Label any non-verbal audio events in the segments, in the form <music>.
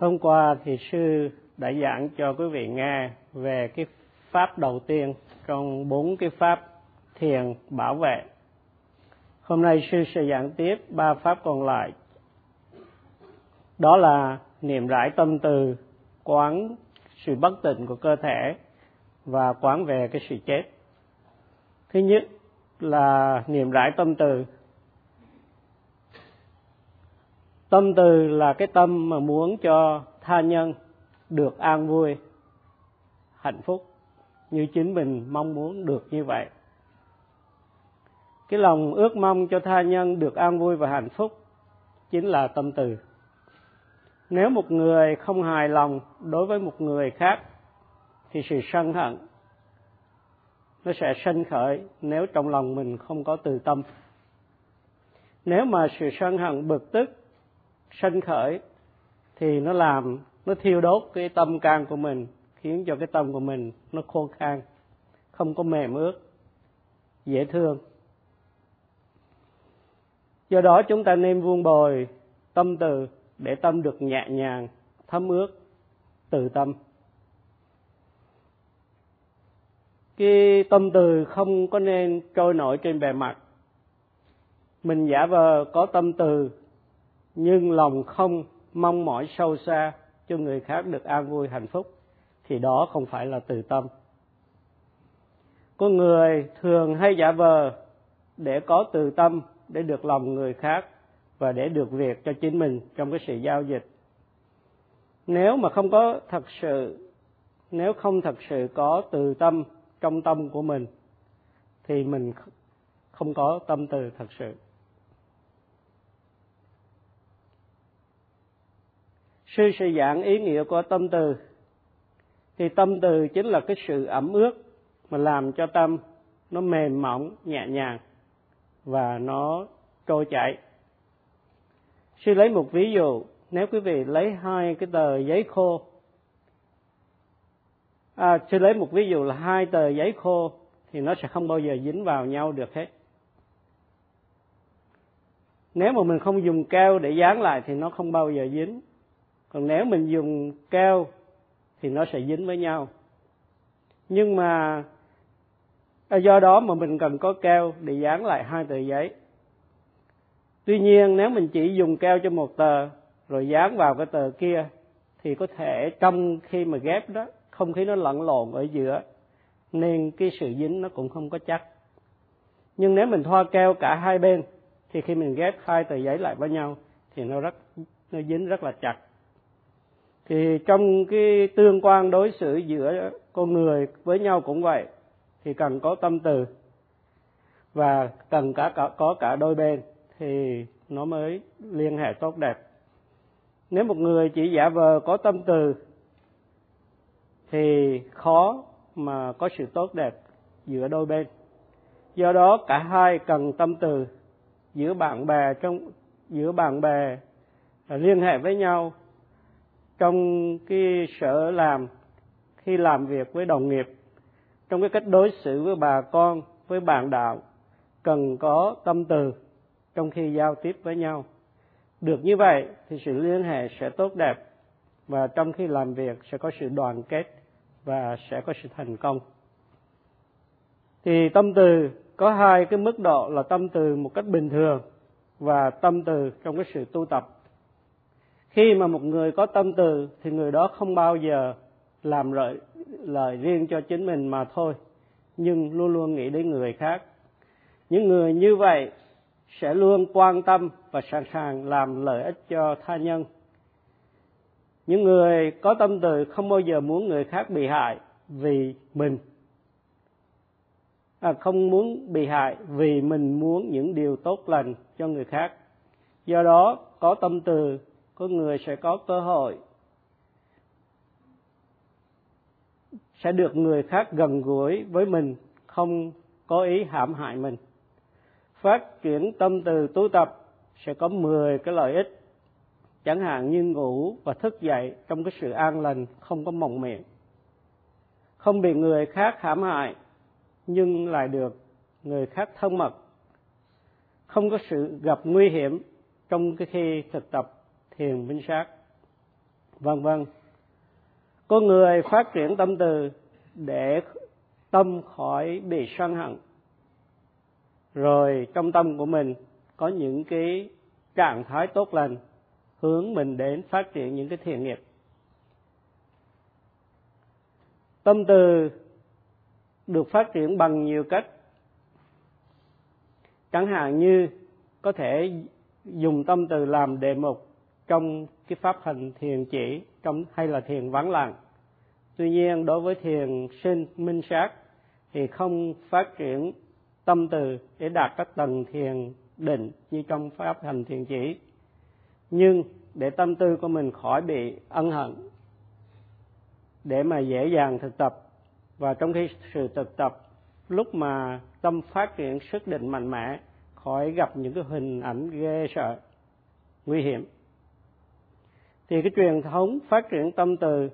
Hôm qua thì sư đã giảng cho quý vị nghe về cái pháp đầu tiên trong bốn cái pháp thiền bảo vệ. Hôm nay sư sẽ giảng tiếp ba pháp còn lại. Đó là niệm rải tâm từ, quán sự bất tịnh của cơ thể và quán về cái sự chết. Thứ nhất là niệm rải tâm từ tâm từ là cái tâm mà muốn cho tha nhân được an vui, hạnh phúc, như chính mình mong muốn được như vậy. Cái lòng ước mong cho tha nhân được an vui và hạnh phúc chính là tâm từ. Nếu một người không hài lòng đối với một người khác, thì sự sân hận nó sẽ sanh khởi nếu trong lòng mình không có từ tâm. Nếu mà sự sân hận bực tức sanh khởi thì nó làm, nó thiêu đốt cái tâm can của mình, khiến cho cái tâm của mình nó khô khan, không có mềm ướt, dễ thương. Do đó chúng ta nên vuông bồi tâm từ để tâm được nhẹ nhàng, thấm ướt từ tâm. Cái tâm từ không có nên trôi nổi trên bề mặt. Mình giả vờ có tâm từ nhưng lòng không mong mỏi sâu xa cho người khác được an vui hạnh phúc, thì đó không phải là từ tâm. Có người thường hay giả vờ để có từ tâm để được lòng người khác và để được việc cho chính mình trong cái sự giao dịch. Nếu mà không có thật sự, nếu không thật sự có từ tâm trong tâm của mình, thì mình không có tâm từ thật sự. Sư sẽ giảng ý nghĩa của tâm từ. Thì tâm từ chính là cái sự ẩm ướt mà làm cho tâm nó mềm mỏng nhẹ nhàng và nó trôi chảy. Sư lấy một ví dụ nếu quý vị lấy hai cái tờ giấy khô. À, sư lấy một ví dụ là hai tờ giấy khô thì nó sẽ không bao giờ dính vào nhau được hết. Nếu mà mình không dùng keo để dán lại thì nó không bao giờ dính còn nếu mình dùng keo thì nó sẽ dính với nhau. Nhưng mà à, do đó mà mình cần có keo để dán lại hai tờ giấy. Tuy nhiên, nếu mình chỉ dùng keo cho một tờ rồi dán vào cái tờ kia, thì có thể trong khi mà ghép đó, không khí nó lẫn lộn ở giữa, nên cái sự dính nó cũng không có chắc. Nhưng nếu mình thoa keo cả hai bên, thì khi mình ghép hai tờ giấy lại với nhau, thì nó rất, nó dính rất là chặt thì trong cái tương quan đối xử giữa con người với nhau cũng vậy thì cần có tâm từ và cần cả, cả có cả đôi bên thì nó mới liên hệ tốt đẹp. Nếu một người chỉ giả vờ có tâm từ thì khó mà có sự tốt đẹp giữa đôi bên. Do đó cả hai cần tâm từ giữa bạn bè trong giữa bạn bè liên hệ với nhau trong cái sở làm, khi làm việc với đồng nghiệp, trong cái cách đối xử với bà con, với bạn đạo, cần có tâm từ trong khi giao tiếp với nhau. Được như vậy thì sự liên hệ sẽ tốt đẹp và trong khi làm việc sẽ có sự đoàn kết và sẽ có sự thành công. Thì tâm từ có hai cái mức độ là tâm từ một cách bình thường và tâm từ trong cái sự tu tập khi mà một người có tâm từ thì người đó không bao giờ làm lợi lợi riêng cho chính mình mà thôi nhưng luôn luôn nghĩ đến người khác. Những người như vậy sẽ luôn quan tâm và sẵn sàng làm lợi ích cho tha nhân. Những người có tâm từ không bao giờ muốn người khác bị hại vì mình. À, không muốn bị hại vì mình muốn những điều tốt lành cho người khác. Do đó có tâm từ có người sẽ có cơ hội. Sẽ được người khác gần gũi với mình, không có ý hãm hại mình. Phát triển tâm từ tu tập sẽ có 10 cái lợi ích. Chẳng hạn như ngủ và thức dậy trong cái sự an lành không có mộng miệng. Không bị người khác hãm hại, nhưng lại được người khác thân mật. Không có sự gặp nguy hiểm trong cái khi thực tập thiền minh sát, vân vân. Có người phát triển tâm từ để tâm khỏi bị sân hận. Rồi trong tâm của mình có những cái trạng thái tốt lành, hướng mình đến phát triển những cái thiện nghiệp. Tâm từ được phát triển bằng nhiều cách. Chẳng hạn như có thể dùng tâm từ làm đề mục trong cái pháp hành thiền chỉ, trong hay là thiền vắng lặng tuy nhiên, đối với thiền sinh minh sát thì không phát triển tâm từ để đạt các tầng thiền định như trong pháp hành thiền chỉ. Nhưng để tâm tư của mình khỏi bị ân hận, để mà dễ dàng thực tập, và trong khi sự thực tập, lúc mà tâm phát triển sức định mạnh mẽ, khỏi gặp những cái hình ảnh ghê sợ, nguy hiểm thì cái truyền thống phát triển tâm từ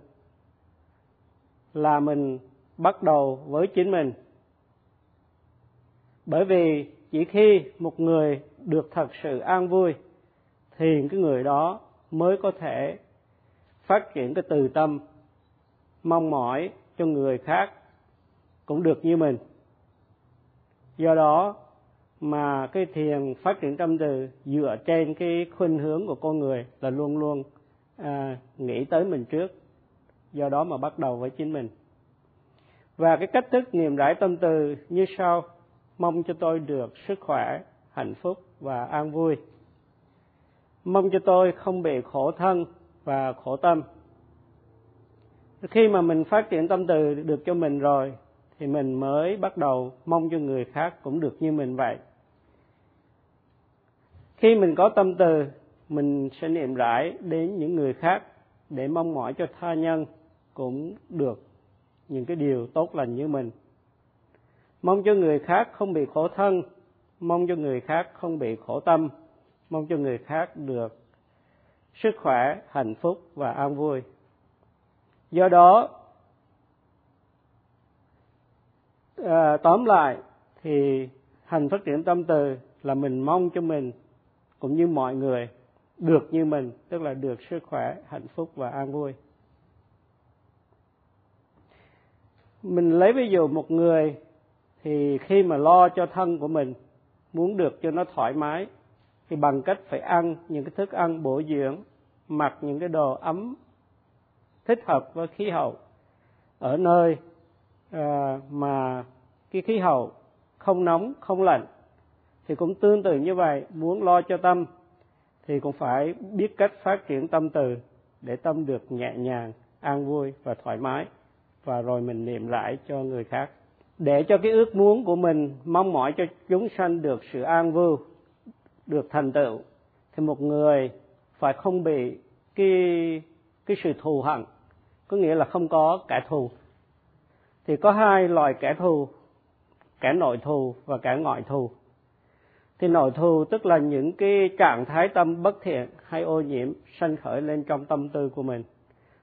là mình bắt đầu với chính mình. Bởi vì chỉ khi một người được thật sự an vui, thì cái người đó mới có thể phát triển cái từ tâm mong mỏi cho người khác cũng được như mình. Do đó mà cái thiền phát triển tâm từ dựa trên cái khuynh hướng của con người là luôn luôn à, nghĩ tới mình trước do đó mà bắt đầu với chính mình. Và cái cách thức niềm rải tâm từ như sau. Mong cho tôi được sức khỏe hạnh phúc và an vui. Mong cho tôi không bị khổ thân và khổ tâm. Khi mà mình phát triển tâm từ được cho mình rồi thì mình mới bắt đầu mong cho người khác cũng được như mình vậy. Khi mình có tâm từ mình sẽ niệm rải đến những người khác để mong mỏi cho tha nhân cũng được. Những cái điều tốt lành như mình. Mong cho người khác không bị khổ thân. Mong cho người khác không bị khổ tâm. Mong cho người khác được sức khỏe hạnh phúc và an vui. Do đó à, tóm lại thì hành phát triển tâm từ là mình mong cho mình cũng như mọi người được như mình tức là được sức khỏe hạnh phúc và an vui. Mình lấy ví dụ một người thì khi mà lo cho thân của mình muốn được cho nó thoải mái thì bằng cách phải ăn những cái thức ăn bổ dưỡng mặc những cái đồ ấm thích hợp với khí hậu. Ở nơi à, mà cái khí hậu không nóng không lạnh thì cũng tương tự như vậy muốn lo cho tâm thì cũng phải biết cách phát triển tâm từ để tâm được nhẹ nhàng, an vui và thoải mái. Và rồi mình niệm lại cho người khác. Để cho cái ước muốn của mình, mong mỏi cho chúng sanh được sự an vui, được thành tựu, thì một người phải không bị cái cái sự thù hận, có nghĩa là không có kẻ thù. Thì có hai loại kẻ thù, kẻ nội thù và kẻ ngoại thù thì nội thù tức là những cái trạng thái tâm bất thiện hay ô nhiễm sanh khởi lên trong tâm tư của mình.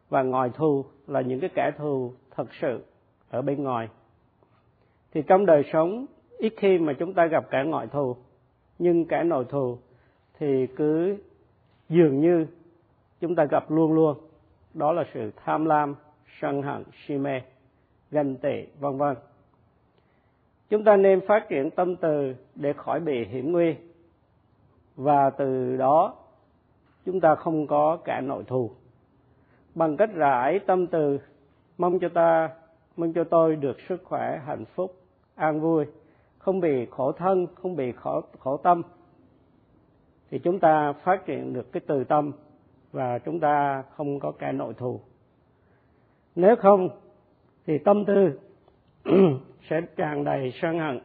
Và ngoại thù là những cái kẻ thù thật sự ở bên ngoài. Thì trong đời sống, ít khi mà chúng ta gặp kẻ ngoại thù. Nhưng kẻ nội thù thì cứ dường như chúng ta gặp luôn luôn. Đó là sự tham lam, sân hận, si mê, ganh tị, vân vân chúng ta nên phát triển tâm từ để khỏi bị hiểm nguy. Và từ đó, chúng ta không có cả nội thù. Bằng cách rải tâm từ, mong cho ta, mong cho tôi được sức khỏe, hạnh phúc, an vui, không bị khổ thân, không bị khổ khổ tâm, thì chúng ta phát triển được cái từ tâm và chúng ta không có cả nội thù. Nếu không, thì tâm tư <clears throat> sẽ tràn đầy sân hận,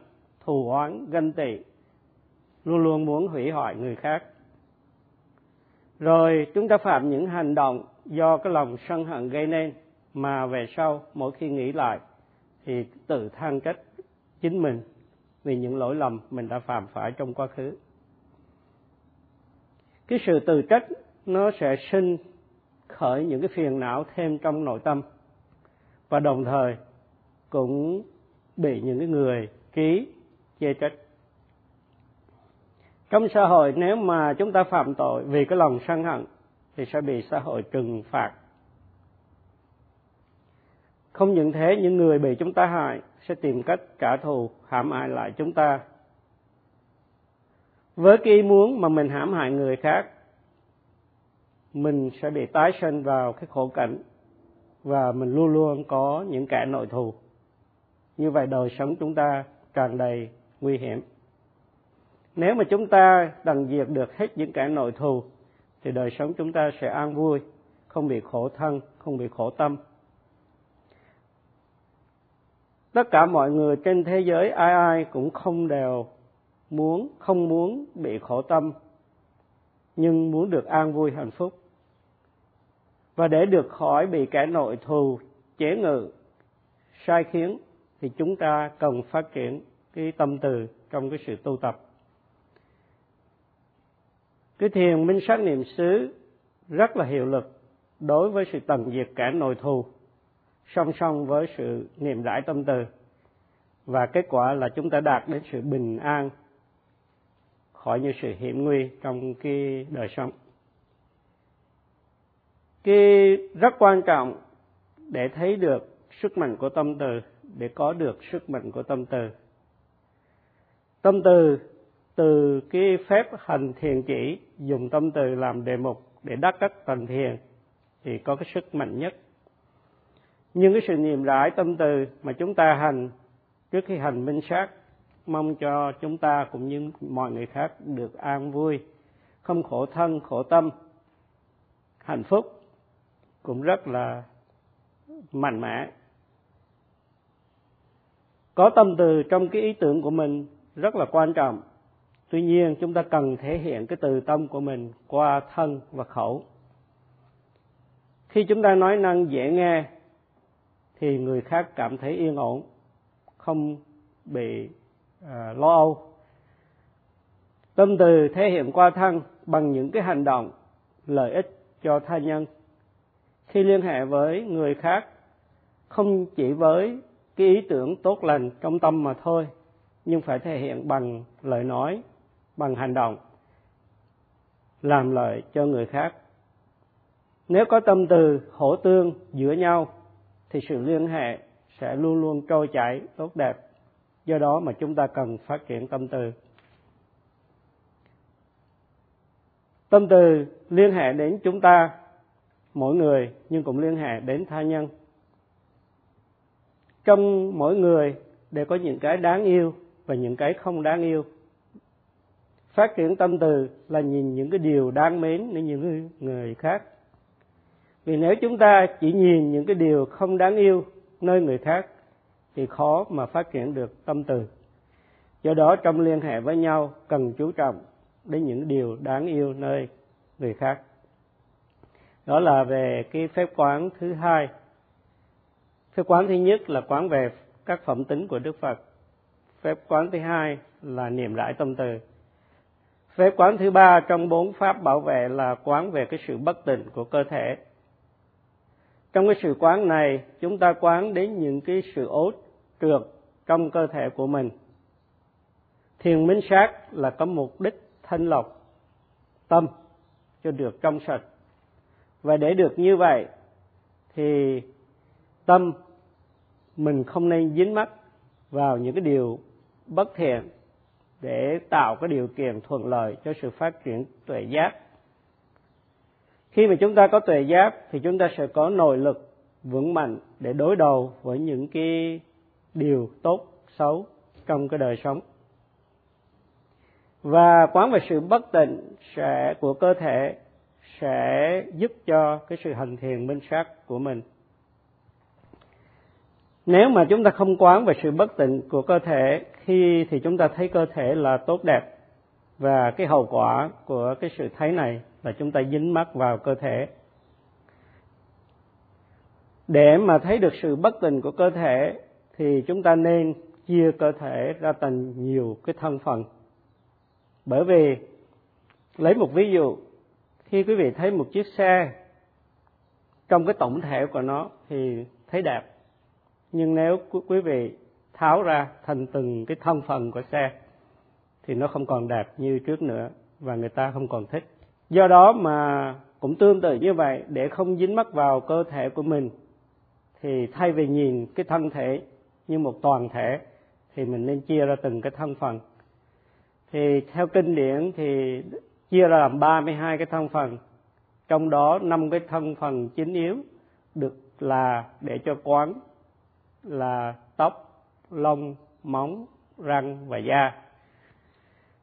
thù oán, ganh tị, luôn luôn muốn hủy hoại người khác. Rồi chúng ta phạm những hành động do cái lòng sân hận gây nên, mà về sau mỗi khi nghĩ lại thì tự than trách chính mình vì những lỗi lầm mình đã phạm phải trong quá khứ. Cái sự tự trách nó sẽ sinh khởi những cái phiền não thêm trong nội tâm và đồng thời cũng bị những cái người ký chê trách. Trong xã hội nếu mà chúng ta phạm tội vì cái lòng sân hận thì sẽ bị xã hội trừng phạt. Không những thế, những người bị chúng ta hại sẽ tìm cách trả thù, hãm hại lại chúng ta. Với cái ý muốn mà mình hãm hại người khác, mình sẽ bị tái sinh vào cái khổ cảnh và mình luôn luôn có những kẻ nội thù như vậy đời sống chúng ta tràn đầy nguy hiểm. Nếu mà chúng ta đằng diệt được hết những kẻ nội thù, thì đời sống chúng ta sẽ an vui, không bị khổ thân, không bị khổ tâm. Tất cả mọi người trên thế giới ai ai cũng không đều muốn, không muốn bị khổ tâm, nhưng muốn được an vui, hạnh phúc. Và để được khỏi bị kẻ nội thù chế ngự, sai khiến thì chúng ta cần phát triển cái tâm từ trong cái sự tu tập. Cái thiền minh sát niệm xứ rất là hiệu lực đối với sự tận diệt cả nội thù, song song với sự niệm rãi tâm từ. Và kết quả là chúng ta đạt đến sự bình an khỏi những sự hiểm nguy trong cái đời sống. Cái rất quan trọng để thấy được sức mạnh của tâm từ để có được sức mạnh của tâm từ. Tâm từ từ cái phép hành thiền chỉ, dùng tâm từ làm đề mục để đắc các tầng thiền, thì có cái sức mạnh nhất. Nhưng cái sự niệm rãi tâm từ mà chúng ta hành trước khi hành minh sát, mong cho chúng ta cũng như mọi người khác được an vui, không khổ thân, khổ tâm, hạnh phúc, cũng rất là mạnh mẽ có tâm từ trong cái ý tưởng của mình rất là quan trọng. Tuy nhiên chúng ta cần thể hiện cái từ tâm của mình qua thân và khẩu. Khi chúng ta nói năng dễ nghe thì người khác cảm thấy yên ổn không bị à, lo âu. Tâm từ thể hiện qua thân bằng những cái hành động lợi ích cho tha nhân. Khi liên hệ với người khác không chỉ với cái ý tưởng tốt lành trong tâm mà thôi, nhưng phải thể hiện bằng lời nói, bằng hành động, làm lợi cho người khác. Nếu có tâm từ hỗ tương giữa nhau, thì sự liên hệ sẽ luôn luôn trôi chảy tốt đẹp. Do đó mà chúng ta cần phát triển tâm từ. Tâm từ liên hệ đến chúng ta, mỗi người nhưng cũng liên hệ đến tha nhân trong mỗi người đều có những cái đáng yêu và những cái không đáng yêu. Phát triển tâm từ là nhìn những cái điều đáng mến đến những người khác. Vì nếu chúng ta chỉ nhìn những cái điều không đáng yêu nơi người khác, thì khó mà phát triển được tâm từ. Do đó, trong liên hệ với nhau, cần chú trọng đến những điều đáng yêu nơi người khác. Đó là về cái phép quán thứ hai phép quán thứ nhất là quán về các phẩm tính của đức phật. Phép quán thứ hai là niệm rãi tâm từ. Phép quán thứ ba trong bốn pháp bảo vệ là quán về cái sự bất tịnh của cơ thể. Trong cái sự quán này, chúng ta quán đến những cái sự ố trượt trong cơ thể của mình. Thiền minh sát là có mục đích thanh lọc tâm cho được trong sạch. Và để được như vậy, thì tâm mình không nên dính mắc vào những cái điều bất thiện để tạo cái điều kiện thuận lợi cho sự phát triển tuệ giác. Khi mà chúng ta có tuệ giác thì chúng ta sẽ có nội lực vững mạnh để đối đầu với những cái điều tốt, xấu trong cái đời sống. Và quán về sự bất tịnh sẽ, của cơ thể sẽ giúp cho cái sự hành thiền minh sát của mình nếu mà chúng ta không quán về sự bất tịnh của cơ thể, khi thì chúng ta thấy cơ thể là tốt đẹp. Và cái hậu quả của cái sự thấy này là chúng ta dính mắc vào cơ thể. Để mà thấy được sự bất tình của cơ thể, thì chúng ta nên chia cơ thể ra thành nhiều cái thân phần bởi vì, lấy một ví dụ, khi quý vị thấy một chiếc xe, trong cái tổng thể của nó thì thấy đẹp nhưng nếu quý vị tháo ra thành từng cái thân phần của xe, thì nó không còn đẹp như trước nữa và người ta không còn thích. Do đó mà cũng tương tự như vậy, để không dính mắc vào cơ thể của mình, thì thay vì nhìn cái thân thể như một toàn thể, thì mình nên chia ra từng cái thân phần. Thì theo kinh điển thì chia ra làm 32 cái thân phần, trong đó năm cái thân phần chính yếu được là để cho quán là tóc, lông, móng, răng và da.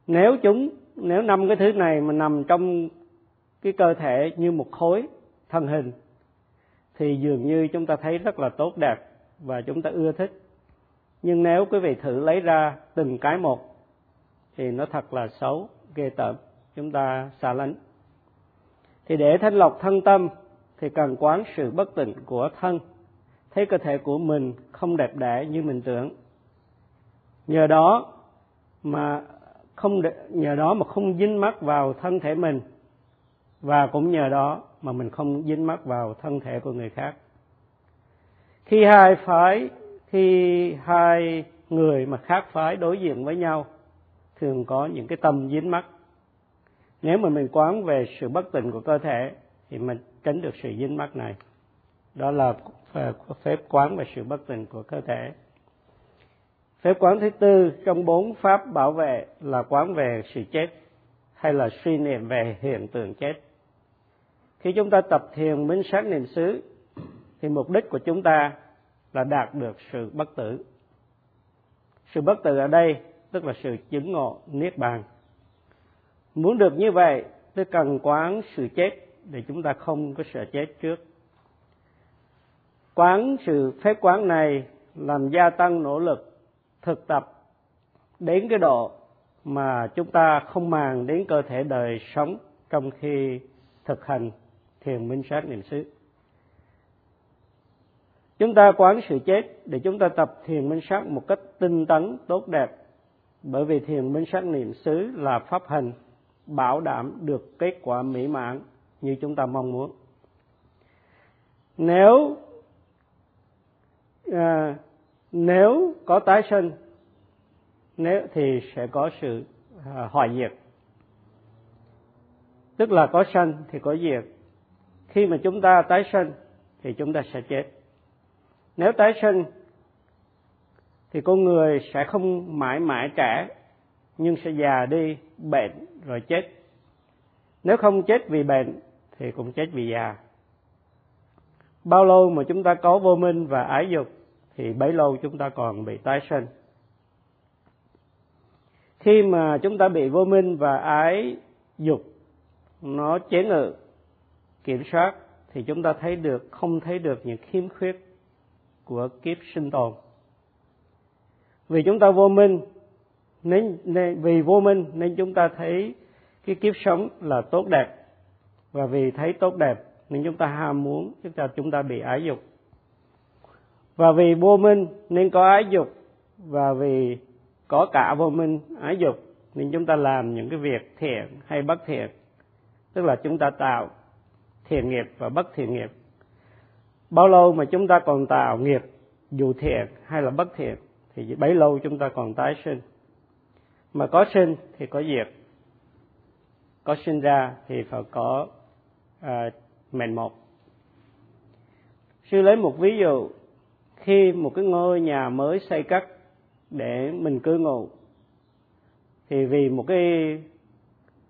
Nếu chúng, nếu năm cái thứ này mà nằm trong cái cơ thể như một khối thân hình, thì dường như chúng ta thấy rất là tốt đẹp và chúng ta ưa thích. Nhưng nếu quý vị thử lấy ra từng cái một, thì nó thật là xấu, ghê tởm. Chúng ta xa lánh. Thì để thanh lọc thân tâm, thì cần quán sự bất tịnh của thân thấy cơ thể của mình không đẹp đẽ như mình tưởng. Nhờ đó mà không nhờ đó mà không dính mắc vào thân thể mình. Và cũng nhờ đó mà mình không dính mắc vào thân thể của người khác. Khi hai phái, khi hai người mà khác phái đối diện với nhau, thường có những cái tâm dính mắc. Nếu mà mình quán về sự bất tịnh của cơ thể, thì mình tránh được sự dính mắc này đó là à, phép quán về sự bất tịnh của cơ thể. Phép quán thứ tư trong bốn pháp bảo vệ là quán về sự chết hay là suy niệm về hiện tượng chết. Khi chúng ta tập thiền minh sát niệm xứ, thì mục đích của chúng ta là đạt được sự bất tử. Sự bất tử ở đây tức là sự chứng ngộ niết bàn. Muốn được như vậy, tôi cần quán sự chết để chúng ta không có sợ chết trước quán, sự phép quán này làm gia tăng nỗ lực thực tập đến cái độ mà chúng ta không màng đến cơ thể đời sống trong khi thực hành thiền minh sát niệm xứ. Chúng ta quán sự chết để chúng ta tập thiền minh sát một cách tinh tấn, tốt đẹp. Bởi vì thiền minh sát niệm xứ là pháp hành bảo đảm được kết quả mỹ mãn như chúng ta mong muốn. Nếu à, nếu có tái sinh nếu thì sẽ có sự à, hoại diệt. Tức là có sanh thì có diệt. Khi mà chúng ta tái sinh thì chúng ta sẽ chết. Nếu tái sinh thì con người sẽ không mãi mãi trẻ nhưng sẽ già đi bệnh rồi chết. Nếu không chết vì bệnh thì cũng chết vì già. Bao lâu mà chúng ta có vô minh và ái dục thì bấy lâu chúng ta còn bị tái sinh. Khi mà chúng ta bị vô minh và ái dục nó chế ngự kiểm soát thì chúng ta thấy được không thấy được những khiếm khuyết của kiếp sinh tồn. Vì chúng ta vô minh nên, nên vì vô minh nên chúng ta thấy cái kiếp sống là tốt đẹp. Và vì thấy tốt đẹp nên chúng ta ham muốn chúng ta chúng ta bị ái dục và vì vô minh nên có ái dục và vì có cả vô minh ái dục nên chúng ta làm những cái việc thiện hay bất thiện. Tức là chúng ta tạo thiện nghiệp và bất thiện nghiệp. Bao lâu mà chúng ta còn tạo nghiệp dù thiện hay là bất thiện thì bấy lâu chúng ta còn tái sinh. Mà có sinh thì có diệt. Có sinh ra thì phải có à, mệnh một. Sư lấy một ví dụ thêm một cái ngôi nhà mới xây cất để mình cư ngụ. Thì vì một cái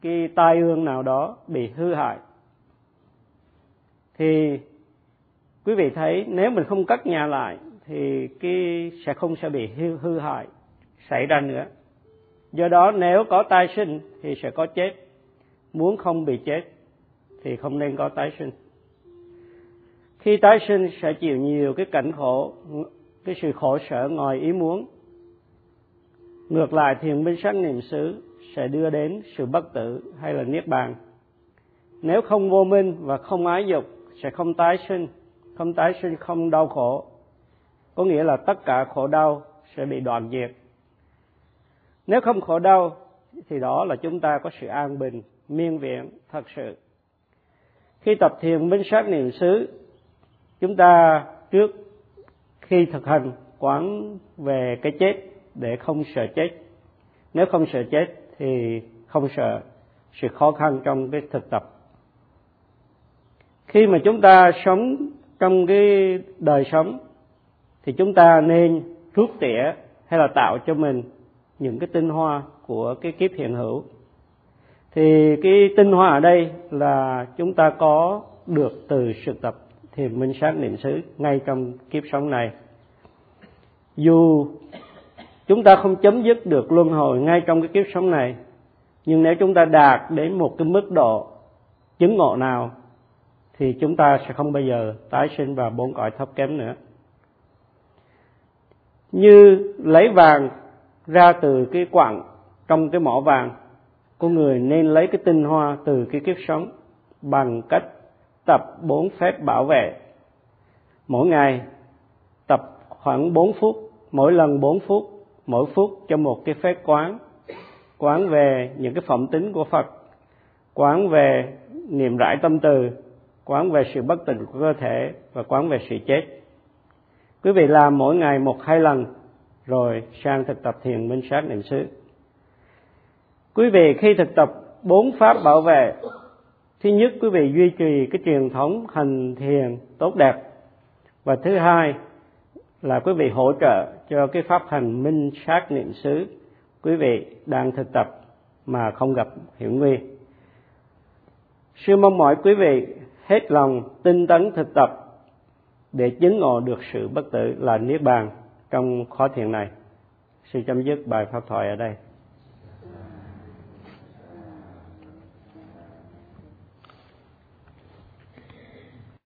cái tai ương nào đó bị hư hại. Thì quý vị thấy nếu mình không cất nhà lại thì cái sẽ không sẽ bị hư, hư hại xảy ra nữa. Do đó nếu có tái sinh thì sẽ có chết. Muốn không bị chết thì không nên có tái sinh khi tái sinh sẽ chịu nhiều cái cảnh khổ, cái sự khổ sở ngoài ý muốn. Ngược lại, thiền minh sát niệm xứ sẽ đưa đến sự bất tử hay là niết bàn. Nếu không vô minh và không ái dục, sẽ không tái sinh. Không tái sinh không đau khổ. Có nghĩa là tất cả khổ đau sẽ bị đoạn diệt. Nếu không khổ đau, thì đó là chúng ta có sự an bình, miên viện thật sự. Khi tập thiền minh sát niệm xứ chúng ta trước khi thực hành quán về cái chết để không sợ chết. Nếu không sợ chết thì không sợ sự khó khăn trong cái thực tập. Khi mà chúng ta sống trong cái đời sống, thì chúng ta nên rút tỉa hay là tạo cho mình những cái tinh hoa của cái kiếp hiện hữu. Thì cái tinh hoa ở đây là chúng ta có được từ sự tập thì minh sát niệm xứ ngay trong kiếp sống này. Dù chúng ta không chấm dứt được luân hồi ngay trong cái kiếp sống này, nhưng nếu chúng ta đạt đến một cái mức độ chứng ngộ nào, thì chúng ta sẽ không bao giờ tái sinh vào bốn cõi thấp kém nữa. Như lấy vàng ra từ cái quặng trong cái mỏ vàng, con người nên lấy cái tinh hoa từ cái kiếp sống bằng cách tập bốn phép bảo vệ. Mỗi ngày tập khoảng 4 phút, mỗi lần 4 phút, mỗi phút cho một cái phép quán. Quán về những cái phẩm tính của Phật. Quán về niềm rải tâm từ. Quán về sự bất tỉnh của cơ thể và quán về sự chết. Quý vị làm mỗi ngày một hai lần, rồi sang thực tập thiền minh sát niệm xứ. Quý vị khi thực tập bốn pháp bảo vệ thứ nhất, quý vị duy trì cái truyền thống hành thiền tốt đẹp và thứ hai là quý vị hỗ trợ cho cái pháp hành minh sát niệm xứ quý vị đang thực tập mà không gặp hiểm nguy sư mong mỏi quý vị hết lòng tinh tấn thực tập để chứng ngộ được sự bất tử là niết bàn trong khó thiền này. sư chấm dứt bài pháp thoại ở đây.